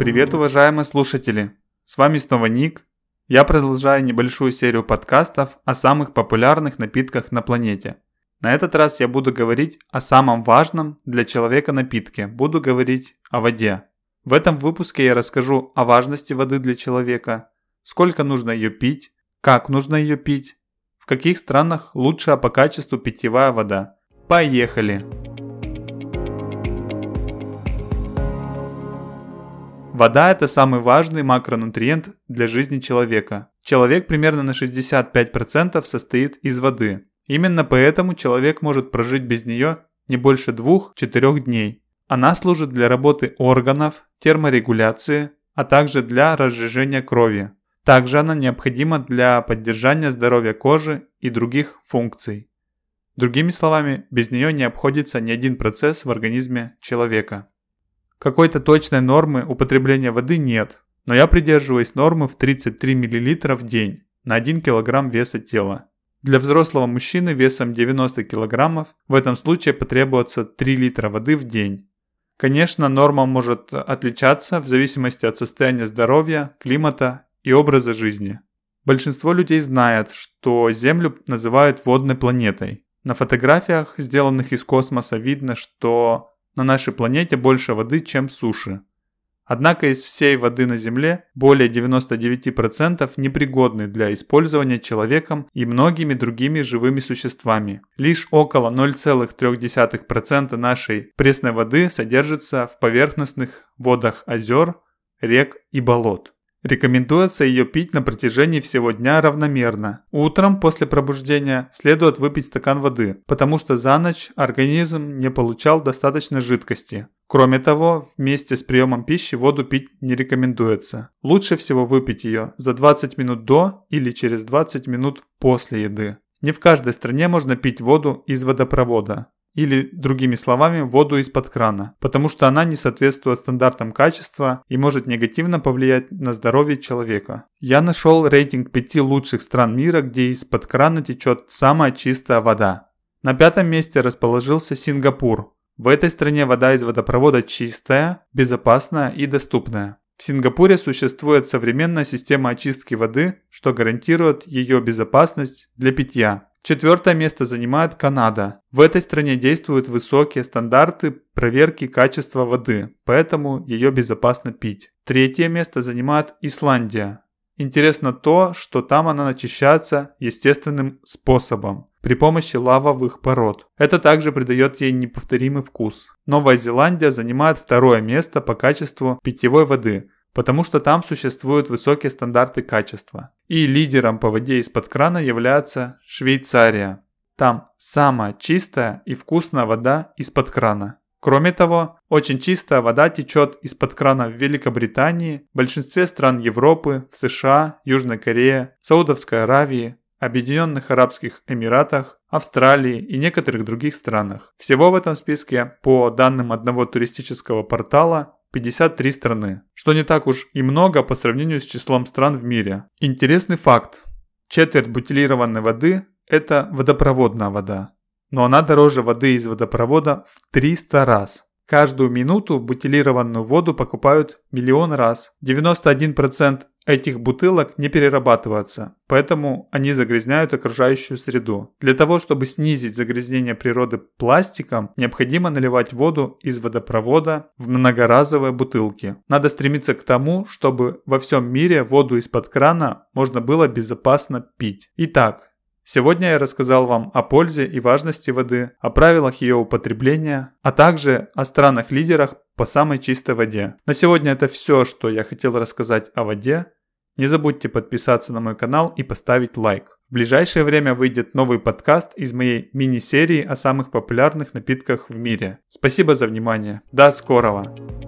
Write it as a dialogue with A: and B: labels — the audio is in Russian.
A: Привет, уважаемые слушатели! С вами снова Ник. Я продолжаю небольшую серию подкастов о самых популярных напитках на планете. На этот раз я буду говорить о самом важном для человека напитке. Буду говорить о воде. В этом выпуске я расскажу о важности воды для человека, сколько нужно ее пить, как нужно ее пить, в каких странах лучшая по качеству питьевая вода. Поехали! Вода – это самый важный макронутриент для жизни человека. Человек примерно на 65% состоит из воды. Именно поэтому человек может прожить без нее не больше 2-4 дней. Она служит для работы органов, терморегуляции, а также для разжижения крови. Также она необходима для поддержания здоровья кожи и других функций. Другими словами, без нее не обходится ни один процесс в организме человека. Какой-то точной нормы употребления воды нет, но я придерживаюсь нормы в 33 мл в день на 1 кг веса тела. Для взрослого мужчины весом 90 кг в этом случае потребуется 3 литра воды в день. Конечно, норма может отличаться в зависимости от состояния здоровья, климата и образа жизни. Большинство людей знает, что Землю называют водной планетой. На фотографиях, сделанных из космоса, видно, что на нашей планете больше воды, чем суши. Однако из всей воды на Земле более 99% непригодны для использования человеком и многими другими живыми существами. Лишь около 0,3% нашей пресной воды содержится в поверхностных водах озер, рек и болот. Рекомендуется ее пить на протяжении всего дня равномерно. Утром после пробуждения следует выпить стакан воды, потому что за ночь организм не получал достаточно жидкости. Кроме того, вместе с приемом пищи воду пить не рекомендуется. Лучше всего выпить ее за 20 минут до или через 20 минут после еды. Не в каждой стране можно пить воду из водопровода или, другими словами, воду из-под крана, потому что она не соответствует стандартам качества и может негативно повлиять на здоровье человека. Я нашел рейтинг пяти лучших стран мира, где из-под крана течет самая чистая вода. На пятом месте расположился Сингапур. В этой стране вода из водопровода чистая, безопасная и доступная. В Сингапуре существует современная система очистки воды, что гарантирует ее безопасность для питья. Четвертое место занимает Канада. В этой стране действуют высокие стандарты проверки качества воды, поэтому ее безопасно пить. Третье место занимает Исландия. Интересно то, что там она очищается естественным способом при помощи лавовых пород. Это также придает ей неповторимый вкус. Новая Зеландия занимает второе место по качеству питьевой воды, потому что там существуют высокие стандарты качества. И лидером по воде из-под крана является Швейцария. Там самая чистая и вкусная вода из-под крана. Кроме того, очень чистая вода течет из-под крана в Великобритании, большинстве стран Европы, в США, Южной Корее, Саудовской Аравии, Объединенных Арабских Эмиратах, Австралии и некоторых других странах. Всего в этом списке, по данным одного туристического портала, 53 страны, что не так уж и много по сравнению с числом стран в мире. Интересный факт. Четверть бутилированной воды – это водопроводная вода. Но она дороже воды из водопровода в 300 раз. Каждую минуту бутилированную воду покупают миллион раз. 91% этих бутылок не перерабатываются, поэтому они загрязняют окружающую среду. Для того, чтобы снизить загрязнение природы пластиком, необходимо наливать воду из водопровода в многоразовые бутылки. Надо стремиться к тому, чтобы во всем мире воду из-под крана можно было безопасно пить. Итак, Сегодня я рассказал вам о пользе и важности воды, о правилах ее употребления, а также о странах-лидерах по самой чистой воде. На сегодня это все, что я хотел рассказать о воде. Не забудьте подписаться на мой канал и поставить лайк. В ближайшее время выйдет новый подкаст из моей мини-серии о самых популярных напитках в мире. Спасибо за внимание. До скорого!